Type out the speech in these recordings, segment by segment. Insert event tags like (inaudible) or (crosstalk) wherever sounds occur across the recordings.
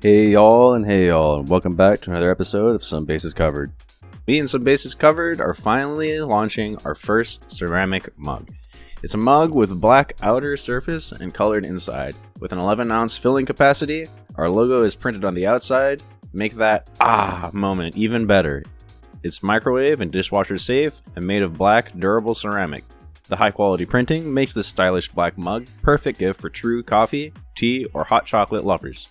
Hey y'all and hey y'all, welcome back to another episode of Some Bases Covered. Me and Some Bases Covered are finally launching our first ceramic mug. It's a mug with black outer surface and colored inside. With an 11 ounce filling capacity, our logo is printed on the outside. Make that ah moment even better. It's microwave and dishwasher safe and made of black, durable ceramic. The high quality printing makes this stylish black mug perfect gift for true coffee, tea, or hot chocolate lovers.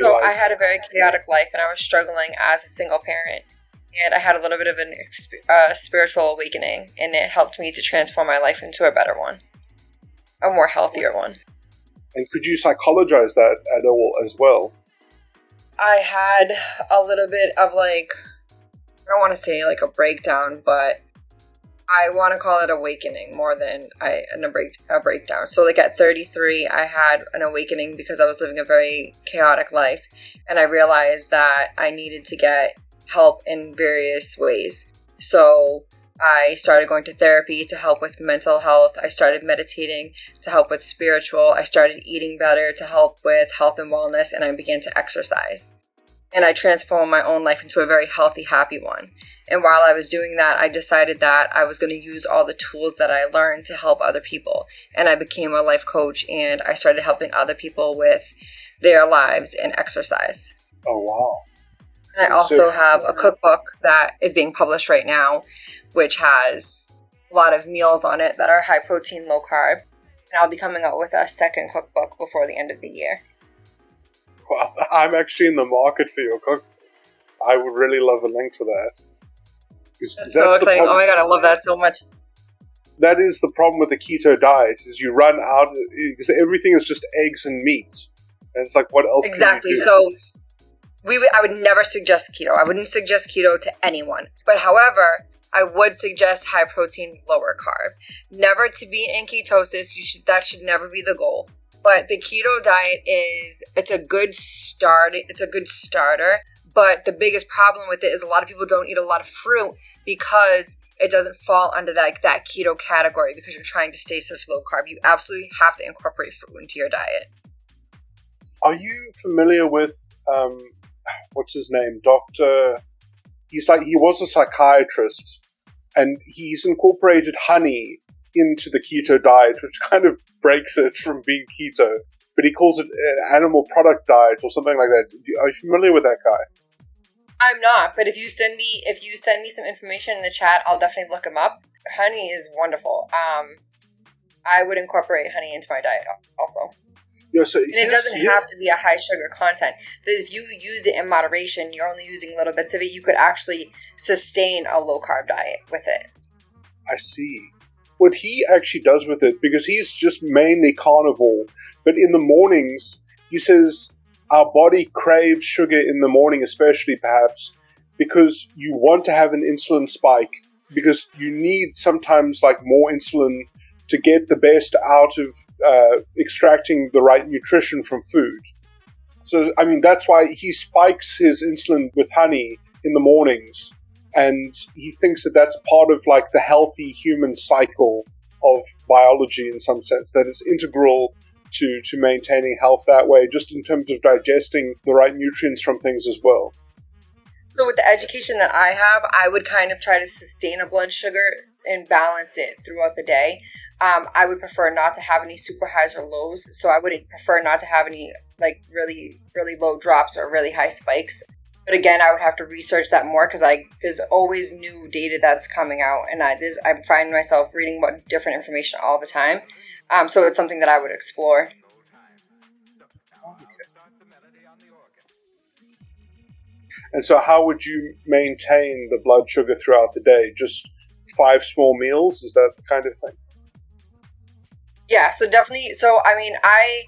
So I had a very chaotic life, and I was struggling as a single parent. And I had a little bit of an uh, spiritual awakening, and it helped me to transform my life into a better one, a more healthier one. and could you psychologize that at all as well? I had a little bit of like, I don't want to say like a breakdown, but I want to call it awakening more than I a break a breakdown. So like at 33, I had an awakening because I was living a very chaotic life, and I realized that I needed to get help in various ways. So I started going to therapy to help with mental health. I started meditating to help with spiritual. I started eating better to help with health and wellness, and I began to exercise. And I transformed my own life into a very healthy, happy one. And while I was doing that, I decided that I was going to use all the tools that I learned to help other people. And I became a life coach and I started helping other people with their lives and exercise. Oh wow! And I also have a cookbook that is being published right now, which has a lot of meals on it that are high protein, low carb. And I'll be coming out with a second cookbook before the end of the year. Well, (laughs) I'm actually in the market for your cook. I would really love a link to that. That's so exciting. Oh my god, I love that so much. that is the problem with the keto diet is you run out because everything is just eggs and meat, and it's like what else? can you Exactly. So we would, I would never suggest keto. I wouldn't suggest keto to anyone. But however, I would suggest high protein, lower carb. Never to be in ketosis. You should that should never be the goal. But the keto diet is it's a good start. It's a good starter. But the biggest problem with it is a lot of people don't eat a lot of fruit because it doesn't fall under that that keto category because you're trying to stay such low carb. You absolutely have to incorporate fruit into your diet. Are you familiar with um, what's his name, Doctor? He's like he was a psychiatrist, and he's incorporated honey into the keto diet, which (laughs) kind of breaks it from being keto. But he calls it an animal product diet or something like that. Are you familiar with that guy? I'm not, but if you send me if you send me some information in the chat, I'll definitely look them up. Honey is wonderful. Um, I would incorporate honey into my diet also, Yeah, so and it doesn't have to be a high sugar content. But if you use it in moderation, you're only using little bits of it. You could actually sustain a low carb diet with it. I see. What he actually does with it, because he's just mainly carnivore, but in the mornings, he says our body craves sugar in the morning, especially perhaps because you want to have an insulin spike, because you need sometimes like more insulin to get the best out of uh, extracting the right nutrition from food. So, I mean, that's why he spikes his insulin with honey in the mornings and he thinks that that's part of like the healthy human cycle of biology in some sense that it's integral to to maintaining health that way just in terms of digesting the right nutrients from things as well So with the education that I have, I would kind of try to sustain a blood sugar and balance it throughout the day. Um, I would prefer not to have any super highs or lows, so I would prefer not to have any like really really low drops or really high spikes. But again, I would have to research that more because I there's always new data that's coming out, and I there's, I find myself reading what different information all the time. Um, so it's something that I would explore. and so how would you maintain the blood sugar throughout the day just five small meals is that the kind of thing Yeah, so definitely. So I mean, I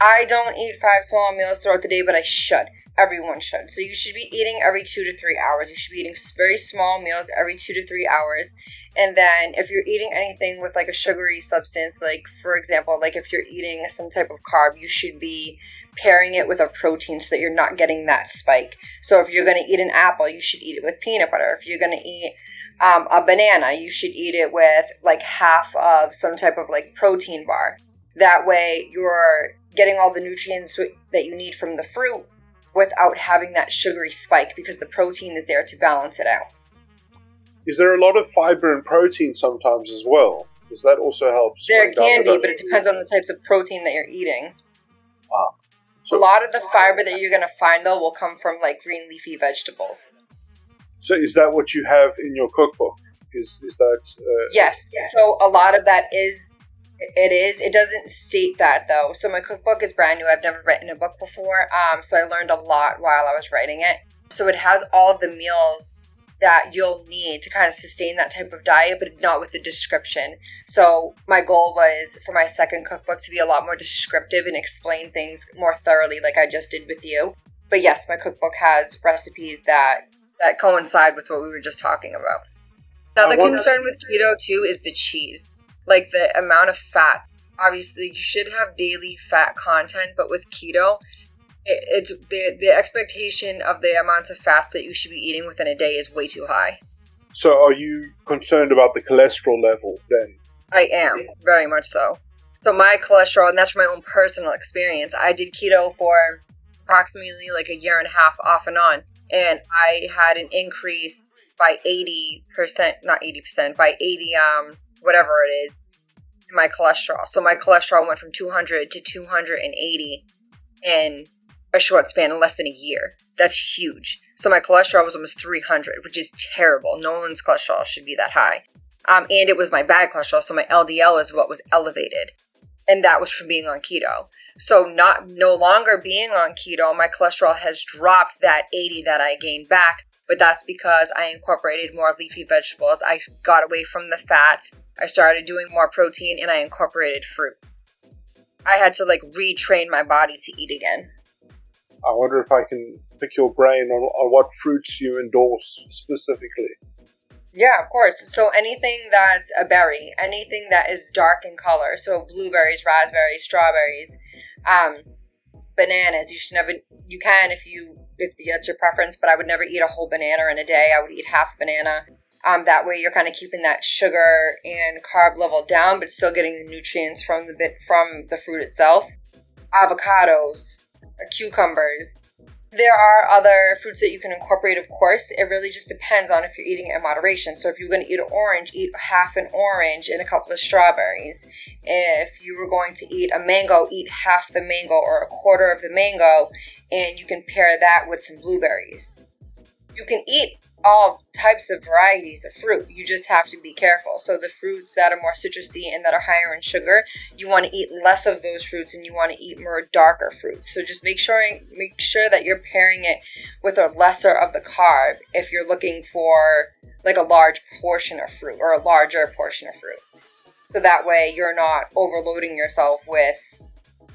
I don't eat five small meals throughout the day, but I should. everyone should. So you should be eating every two to three hours. You should be eating very small meals every two to three hours. And then if you're eating anything with like a sugary substance, like for example, like if you're eating some type of carb, you should be pairing it with a protein so that you're not getting that spike. So if you're going to eat an apple, you should eat it with peanut butter. If you're going to eat um, a banana, you should eat it with like half of some type of like protein bar. That way you're getting all the nutrients that you need from the fruit without having that sugary spike because the protein is there to balance it out. Is there a lot of fiber and protein sometimes as well? Does that also help? There can be, but it depends on the types of protein that you're eating. Wow. So, a lot of the fiber that you're going to find though will come from like green leafy vegetables. So is that what you have in your cookbook? Is is that? Uh, yes. So a lot of that is. It is. It doesn't state that though. So my cookbook is brand new. I've never written a book before. Um, so I learned a lot while I was writing it. So it has all of the meals that you'll need to kind of sustain that type of diet, but not with the description. So my goal was for my second cookbook to be a lot more descriptive and explain things more thoroughly, like I just did with you. But yes, my cookbook has recipes that that coincide with what we were just talking about. Now, the concern with keto too is the cheese, like the amount of fat. Obviously, you should have daily fat content, but with keto, it, it's the the expectation of the amount of fats that you should be eating within a day is way too high. So, are you concerned about the cholesterol level then? I am very much so. So my cholesterol, and that's from my own personal experience. I did keto for approximately like a year and a half off and on and I had an increase by 80%, not 80%, by 80, um, whatever it is, in my cholesterol. So my cholesterol went from 200 to 280 in a short span in less than a year. That's huge. So my cholesterol was almost 300, which is terrible. No one's cholesterol should be that high. Um, and it was my bad cholesterol, so my LDL is what was elevated. And that was from being on keto. So not no longer being on keto, my cholesterol has dropped that 80 that I gained back, but that's because I incorporated more leafy vegetables. I got away from the fat. I started doing more protein and I incorporated fruit. I had to like retrain my body to eat again. I wonder if I can pick your brain on, on what fruits you endorse specifically. Yeah, of course. So anything that's a berry, anything that is dark in color, so blueberries, raspberries, strawberries, um, bananas. You should never. You can if you if that's your preference, but I would never eat a whole banana in a day. I would eat half a banana. Um, that way, you're kind of keeping that sugar and carb level down, but still getting the nutrients from the bit from the fruit itself. Avocados, cucumbers, there are other fruits that you can incorporate, of course. It really just depends on if you're eating it in moderation. So, if you're going to eat an orange, eat half an orange and a couple of strawberries. If you were going to eat a mango, eat half the mango or a quarter of the mango, and you can pair that with some blueberries. You can eat all types of varieties of fruit. You just have to be careful. So the fruits that are more citrusy and that are higher in sugar, you want to eat less of those fruits and you want to eat more darker fruits. So just make sure make sure that you're pairing it with a lesser of the carb if you're looking for like a large portion of fruit or a larger portion of fruit. So that way you're not overloading yourself with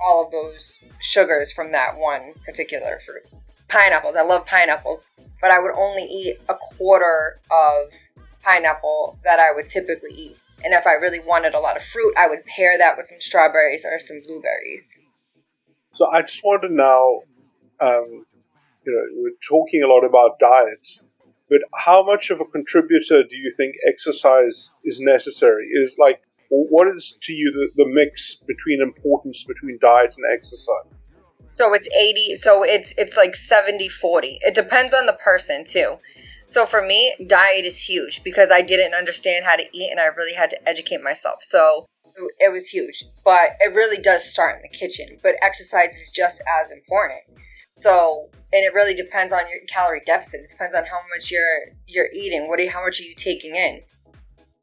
all of those sugars from that one particular fruit. Pineapples, I love pineapples but I would only eat a quarter of pineapple that I would typically eat. And if I really wanted a lot of fruit, I would pair that with some strawberries or some blueberries. So I just want to know, um, you know, we're talking a lot about diet, but how much of a contributor do you think exercise is necessary? Is like, what is to you the, the mix between importance between diet and exercise? So it's 80, so it's it's like 70 40. It depends on the person too. So for me, diet is huge because I didn't understand how to eat and I really had to educate myself. So it was huge, but it really does start in the kitchen. But exercise is just as important. So, and it really depends on your calorie deficit. It depends on how much you're you're eating. What are how much are you taking in?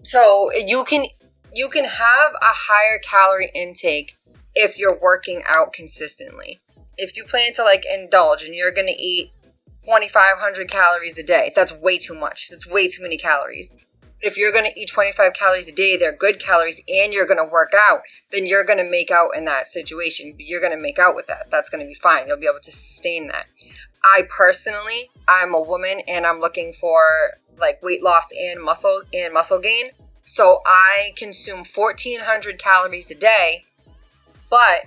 So you can you can have a higher calorie intake if you're working out consistently if you plan to like indulge and you're going to eat 2500 calories a day that's way too much. That's way too many calories. If you're going to eat 25 calories a day they're good calories and you're going to work out then you're going to make out in that situation. You're going to make out with that. That's going to be fine. You'll be able to sustain that. I personally, I'm a woman and I'm looking for like weight loss and muscle and muscle gain. So I consume 1400 calories a day, but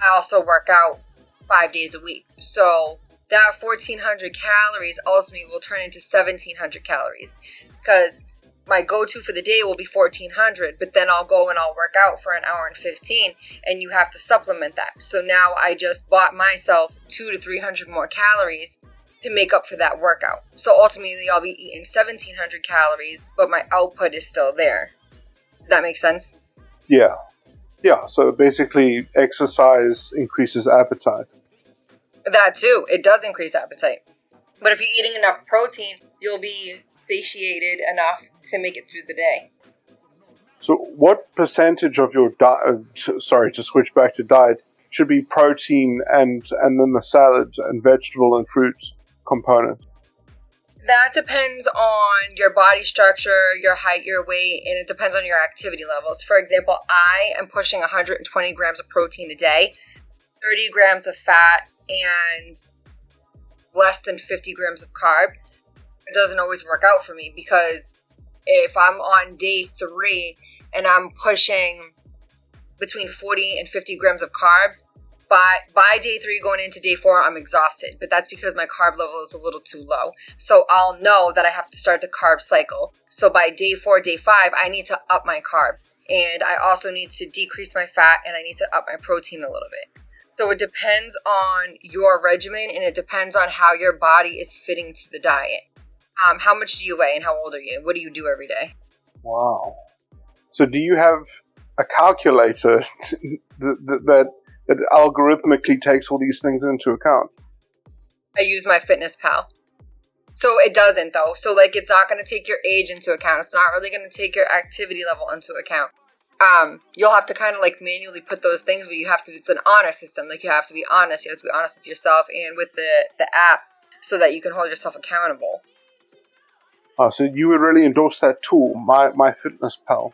I also work out 5 days a week. So that 1400 calories ultimately will turn into 1700 calories because my go-to for the day will be 1400 but then i'll go and i'll work out for an hour and 15 and you have to supplement that so now i just bought myself 2 to 300 more calories to make up for that workout so ultimately i'll be eating 1700 calories but my output is still there that makes sense Yeah. Yeah. So basically, exercise increases appetite. that too it does increase appetite but if you're eating enough protein you'll be satiated enough to make it through the day So, what percentage of your diet? Uh, sorry, to switch back to diet should be protein and and then the salad and vegetable and fruit component. That depends on your body structure, your height, your weight, and it depends on your activity levels. For example, I am pushing 120 grams of protein a day, 30 grams of fat, and less than 50 grams of carb. It doesn't always work out for me because if I'm on day three and I'm pushing between 40 and 50 grams of carbs, by by day three going into day four i'm exhausted but that's because my carb level is a little too low. So i'll know that i have to start the carb cycle. So by day four day five i need to up my carb. And i also need to decrease my fat and i need to up my protein a little bit. So it depends on your regimen and it depends on how your body is fitting to the diet. Um, how much do you weigh and how old are you? What do you do every day? Wow. So, do you have a calculator (laughs) that, that algorithmically takes all these things into account? I use MyFitnessPal. So it doesn't though. So like it's not going to take your age into account. It's not really going to take your activity level into account. Um, you'll have to kind of like manually put those things, but you have to. It's an honor system. Like you have to be honest. You have to be honest with yourself and with the the app, so that you can hold yourself accountable. Oh, so you would really endorse that tool, my MyFitnessPal.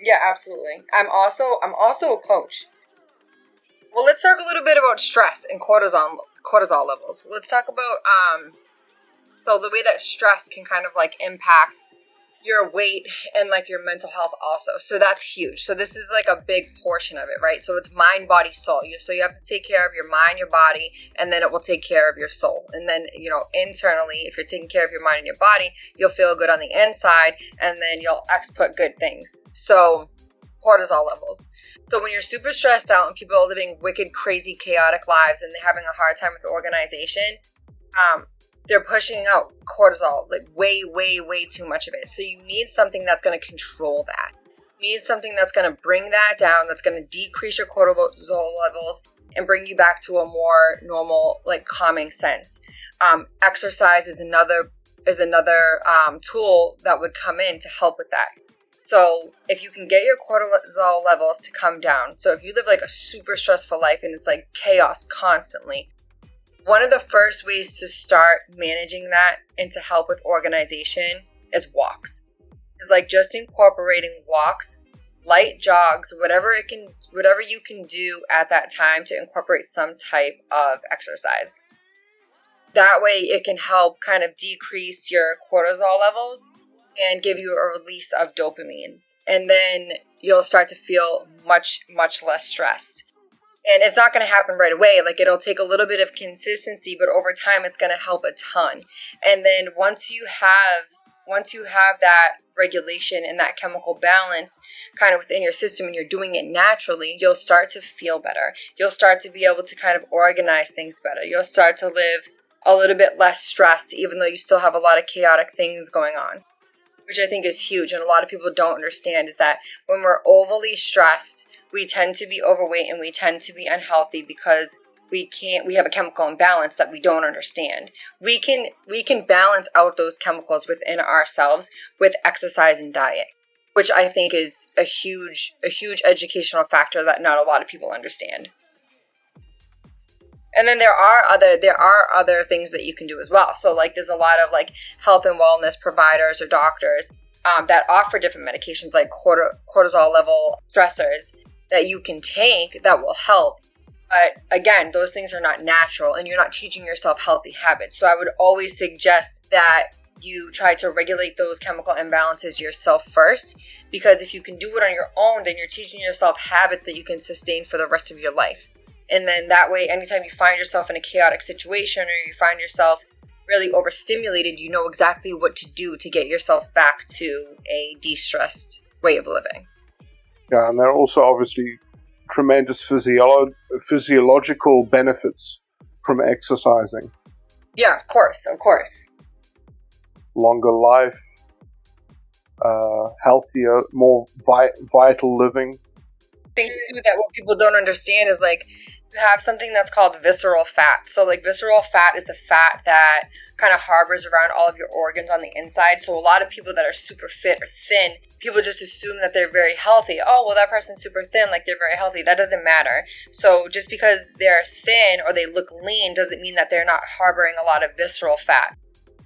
Yeah, absolutely. I'm also I'm also a coach. Well, let's talk a little bit about stress and cortisol cortisol levels. Let's talk about um so the way that stress can kind of like impact your weight and like your mental health also. So that's huge. So this is like a big portion of it, right? So it's mind, body, soul. So you have to take care of your mind, your body, and then it will take care of your soul. And then, you know, internally, if you're taking care of your mind and your body, you'll feel good on the inside and then you'll export good things. So cortisol levels. So when you're super stressed out and people are living wicked, crazy, chaotic lives and they're having a hard time with organization, um, they're pushing out cortisol like way, way, way too much of it. So you need something that's going to control that. You need something that's going to bring that down, that's going to decrease your cortisol levels and bring you back to a more normal, like calming sense. Um, exercise is another is another um, tool that would come in to help with that. So if you can get your cortisol levels to come down, so if you live like a super stressful life and it's like chaos constantly, one of the first ways to start managing that and to help with organization is walks. Is like just incorporating walks, light jogs, whatever it can whatever you can do at that time to incorporate some type of exercise. That way it can help kind of decrease your cortisol levels and give you a release of dopamines. And then you'll start to feel much, much less stressed. And it's not going to happen right away. Like it'll take a little bit of consistency, but over time it's going to help a ton. And then once you have once you have that regulation and that chemical balance kind of within your system and you're doing it naturally, you'll start to feel better. You'll start to be able to kind of organize things better. You'll start to live a little bit less stressed, even though you still have a lot of chaotic things going on which I think is huge and a lot of people don't understand is that when we're overly stressed, we tend to be overweight and we tend to be unhealthy because we can't we have a chemical imbalance that we don't understand. We can we can balance out those chemicals within ourselves with exercise and diet, which I think is a huge a huge educational factor that not a lot of people understand. And then there are other there are other things that you can do as well. So like there's a lot of like health and wellness providers or doctors um, that offer different medications like cortisol level stressors that you can take that will help. But again, those things are not natural and you're not teaching yourself healthy habits. So I would always suggest that you try to regulate those chemical imbalances yourself first because if you can do it on your own, then you're teaching yourself habits that you can sustain for the rest of your life. And then that way, anytime you find yourself in a chaotic situation or you find yourself really overstimulated, you know exactly what to do to get yourself back to a de stressed way of living. Yeah, and there are also obviously tremendous physiolo- physiological benefits from exercising. Yeah, of course, of course. Longer life, uh, healthier, more vi- vital living. Too that what people don't understand is like have something that's called visceral fat. So, like, visceral fat is the fat that kind of harbors around all of your organs on the inside. So, a lot of people that are super fit or thin, people just assume that they're very healthy. Oh, well, that person's super thin, like they're very healthy. That doesn't matter. So, just because they're thin or they look lean doesn't mean that they're not harboring a lot of visceral fat.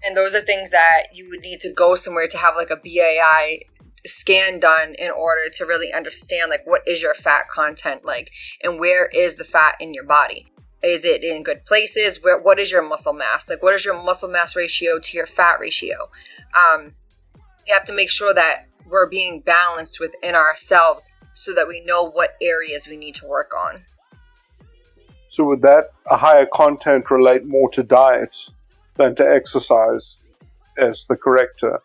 And those are things that you would need to go somewhere to have like a BAI scan done in order to really understand like what is your fat content like and where is the fat in your body? Is it in good places? Where what is your muscle mass? Like what is your muscle mass ratio to your fat ratio? Um, you have to make sure that we're being balanced within ourselves so that we know what areas we need to work on. So would that a higher content relate more to diet than to exercise as the corrector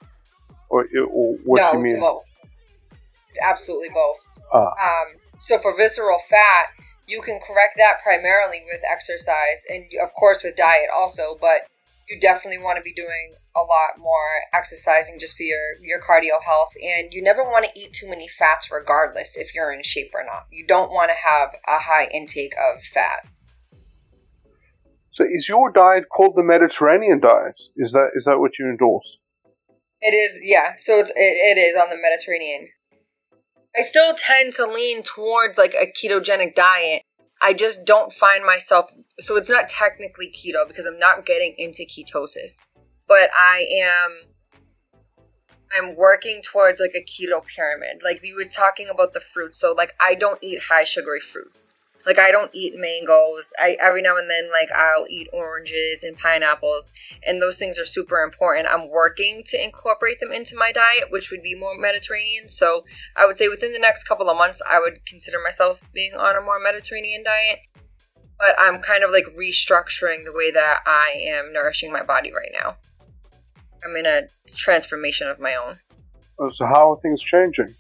or, or what no, do you mean? both. Absolutely both. Ah. Um, so for visceral fat, you can correct that primarily with exercise and of course with diet also, but you definitely want to be doing a lot more exercising just for your your cardio health and you never want to eat too many fats regardless if you're in shape or not. You don't want to have a high intake of fat. So is your diet called the Mediterranean diet? Is that is that what you endorse? It is, yeah. So it's, it, it is on the Mediterranean. I still tend to lean towards like a ketogenic diet. I just don't find myself, so it's not technically keto because I'm not getting into ketosis, but I am. I'm working towards like a keto pyramid. Like you were talking about the fruits. So like I don't eat high sugary fruits. Like I don't eat mangoes. I every now and then like I'll eat oranges and pineapples and those things are super important. I'm working to incorporate them into my diet, which would be more Mediterranean. So I would say within the next couple of months I would consider myself being on a more Mediterranean diet. But I'm kind of like restructuring the way that I am nourishing my body right now. I'm in a transformation of my own. Oh, so how are things changing?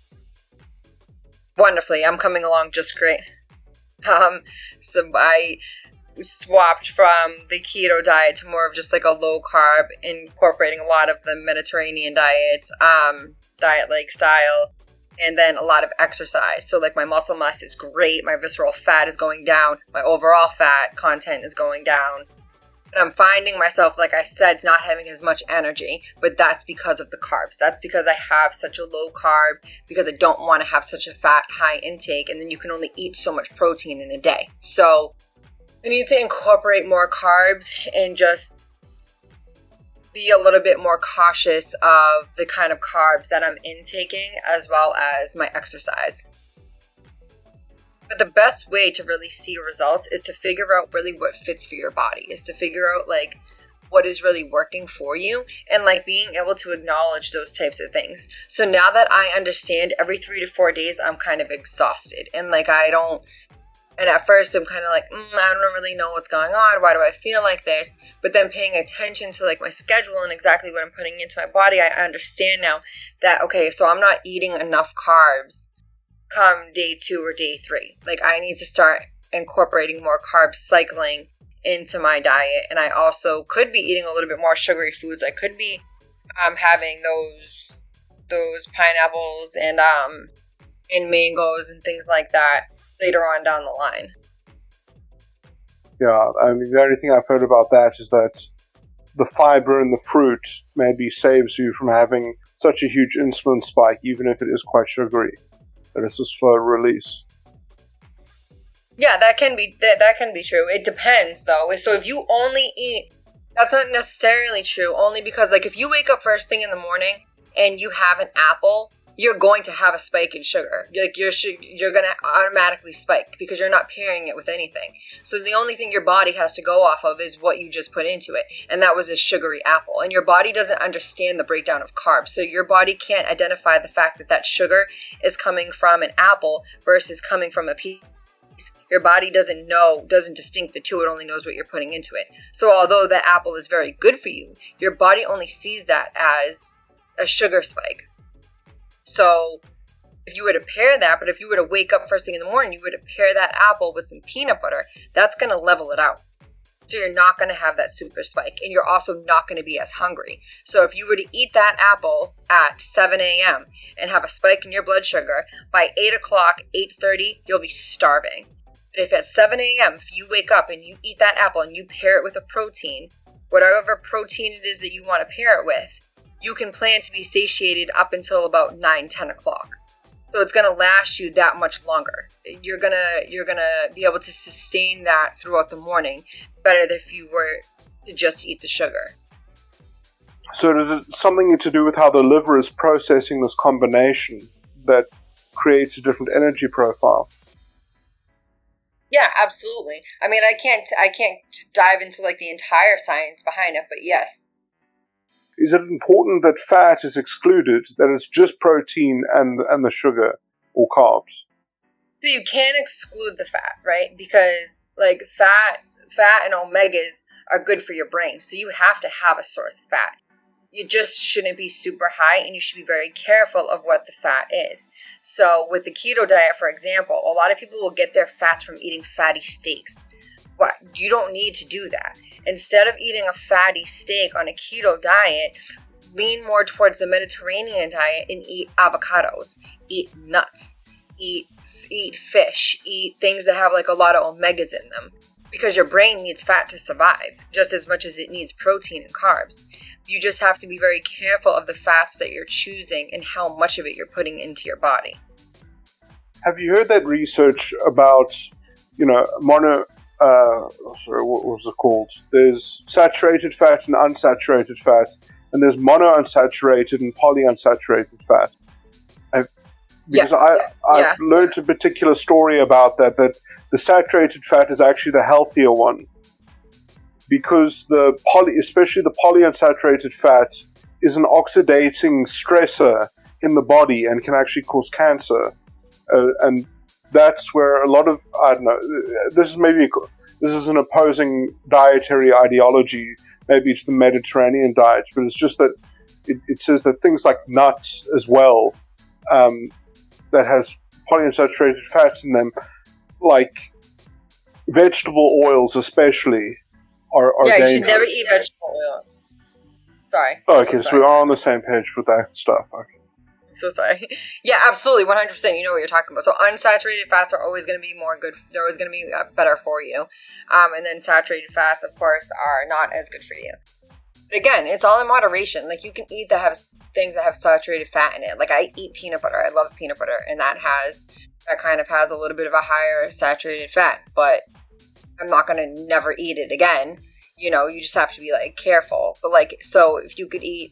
Wonderfully. I'm coming along just great. Um, so I swapped from the keto diet to more of just like a low carb, incorporating a lot of the Mediterranean diets, um, diet like style, and then a lot of exercise. So like my muscle mass is great, my visceral fat is going down, my overall fat content is going down. I'm finding myself, like I said, not having as much energy, but that's because of the carbs. That's because I have such a low carb, because I don't want to have such a fat high intake, and then you can only eat so much protein in a day. So I need to incorporate more carbs and just be a little bit more cautious of the kind of carbs that I'm intaking as well as my exercise. But the best way to really see results is to figure out really what fits for your body, is to figure out like what is really working for you and like being able to acknowledge those types of things. So now that I understand every three to four days, I'm kind of exhausted and like I don't. And at first, I'm kind of like, mm, I don't really know what's going on. Why do I feel like this? But then paying attention to like my schedule and exactly what I'm putting into my body, I understand now that okay, so I'm not eating enough carbs come day two or day three. Like I need to start incorporating more carb cycling into my diet, and I also could be eating a little bit more sugary foods. I could be um, having those those pineapples and um and mangoes and things like that later on down the line. Yeah, I mean the only thing I've heard about that is that the fiber in the fruit maybe saves you from having such a huge insulin spike, even if it is quite sugary that it's a slow release. Yeah, that can be that, that can be true. It depends though. So if you only eat that's not necessarily true only because like if you wake up first thing in the morning and you have an apple, you're going to have a spike in sugar. Like you're you're going to automatically spike because you're not pairing it with anything. So the only thing your body has to go off of is what you just put into it, and that was a sugary apple. And your body doesn't understand the breakdown of carbs, so your body can't identify the fact that that sugar is coming from an apple versus coming from a piece your body doesn't know, doesn't distinct the two, it only knows what you're putting into it. So, although the apple is very good for you, your body only sees that as a sugar spike. So, if you were to pair that, but if you were to wake up first thing in the morning, you were to pair that apple with some peanut butter, that's going to level it out. So you're not going to have that super spike, and you're also not going to be as hungry. So if you were to eat that apple at 7 a.m. and have a spike in your blood sugar, by 8 o'clock, 8.30, you'll be starving. But if at 7 a.m., if you wake up and you eat that apple and you pair it with a protein, whatever protein it is that you want to pair it with, you can plan to be satiated up until about 9, 10 o'clock. So it's gonna last you that much longer. You're gonna you're gonna be able to sustain that throughout the morning better than if you were to just eat the sugar. So is it something to do with how the liver is processing this combination that creates a different energy profile? Yeah, absolutely. I mean, I can't I can't dive into like the entire science behind it, but yes. Is it important that fat is excluded, that it's just protein and and the sugar or carbs? So you can exclude the fat, right? Because like fat fat and omegas are good for your brain. So you have to have a source of fat you just shouldn't be super high and you should be very careful of what the fat is. So, with the keto diet, for example, a lot of people will get their fats from eating fatty steaks. But You don't need to do that. Instead of eating a fatty steak on a keto diet, lean more towards the Mediterranean diet and eat avocados, eat nuts, eat eat fish, eat things that have like a lot of omegas in them because your brain needs fat to survive just as much as it needs protein and carbs. You just have to be very careful of the fats that you're choosing and how much of it you're putting into your body. Have you heard that research about, you know, mono, uh, sorry, what was it called? There's saturated fat and unsaturated fat, and there's monounsaturated and polyunsaturated fat. I've, because yeah, I, yeah, I've yeah. learned a particular story about that, that the saturated fat is actually the healthier one because the poly, especially the polyunsaturated fat, is an oxidating stressor in the body and can actually cause cancer. Uh, and that's where a lot of I don't know. This is maybe this is an opposing dietary ideology, maybe to the Mediterranean diet, but it's just that it, it says that things like nuts as well, um, that has polyunsaturated fats in them, like vegetable oils especially, are, are yeah, dangerous. you should never eat vegetable oil. Sorry. Okay, so, so we are on the same page with that stuff. Okay. So sorry. (laughs) Yeah, absolutely, one hundred percent. You know what you're talking about. So unsaturated fats are always going to be more good. They're always going to be uh, better for you, um, and then saturated fats, of course, are not as good for you. But again, it's all in moderation. Like you can eat that have things that have saturated fat in it. Like I eat peanut butter. I love peanut butter, and that has that kind of has a little bit of a higher saturated fat. But I'm not gonna never eat it again. You know, you just have to be like careful. But like, so if you could eat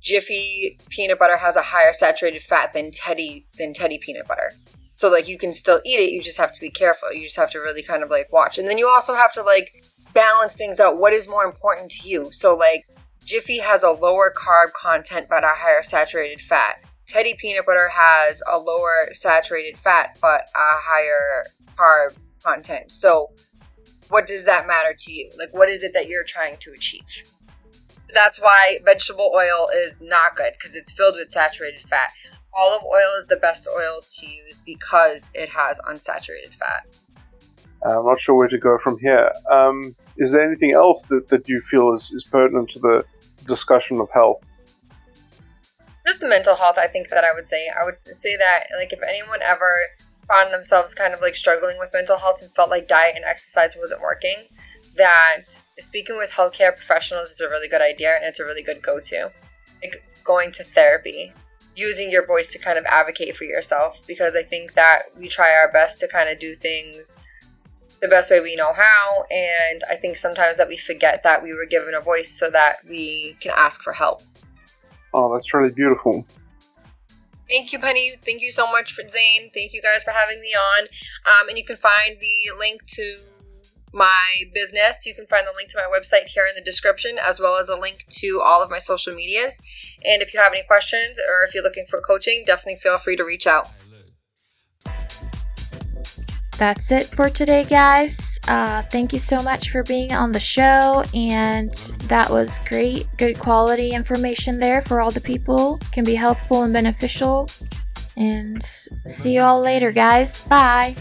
Jiffy peanut butter has a higher saturated fat than Teddie than Teddie peanut butter. So like you can still eat it, you just have to be careful. You just have to really kind of like watch. And then you also have to like balance things out. What is more important to you? So like Jiffy has a lower carb content but a higher saturated fat. Teddie peanut butter has a lower saturated fat but a higher carb content. So, what does that matter to you? Like, what is it that you're trying to achieve? That's why vegetable oil is not good because it's filled with saturated fat. Olive oil is the best oils to use because it has unsaturated fat. I'm not sure where to go from here. Um, is there anything else that, that you feel is, is pertinent to the discussion of health? Just the mental health, I think that I would say. I would say that, like, if anyone ever found themselves kind of like struggling with mental health and felt like diet and exercise wasn't working, that speaking with healthcare professionals is a really good idea and it's a really good go to. Like going to therapy, using your voice to kind of advocate for yourself because I think that we try our best to kind of do things the best way we know how. And I think sometimes that we forget that we were given a voice so that we can ask for help. Oh, that's really beautiful. Thank you, Penny. Thank you so much for Zane. Thank you guys for having me on. Um, and you can find the link to my business. You can find the link to my website here in the description, as well as a link to all of my social medias. And if you have any questions or if you're looking for coaching, definitely feel free to reach out. That's it for today, guys. Uh, thank you so much for being on the show, and that was great, good quality information there for all the people. Can be helpful and beneficial. And see you all later, guys. Bye.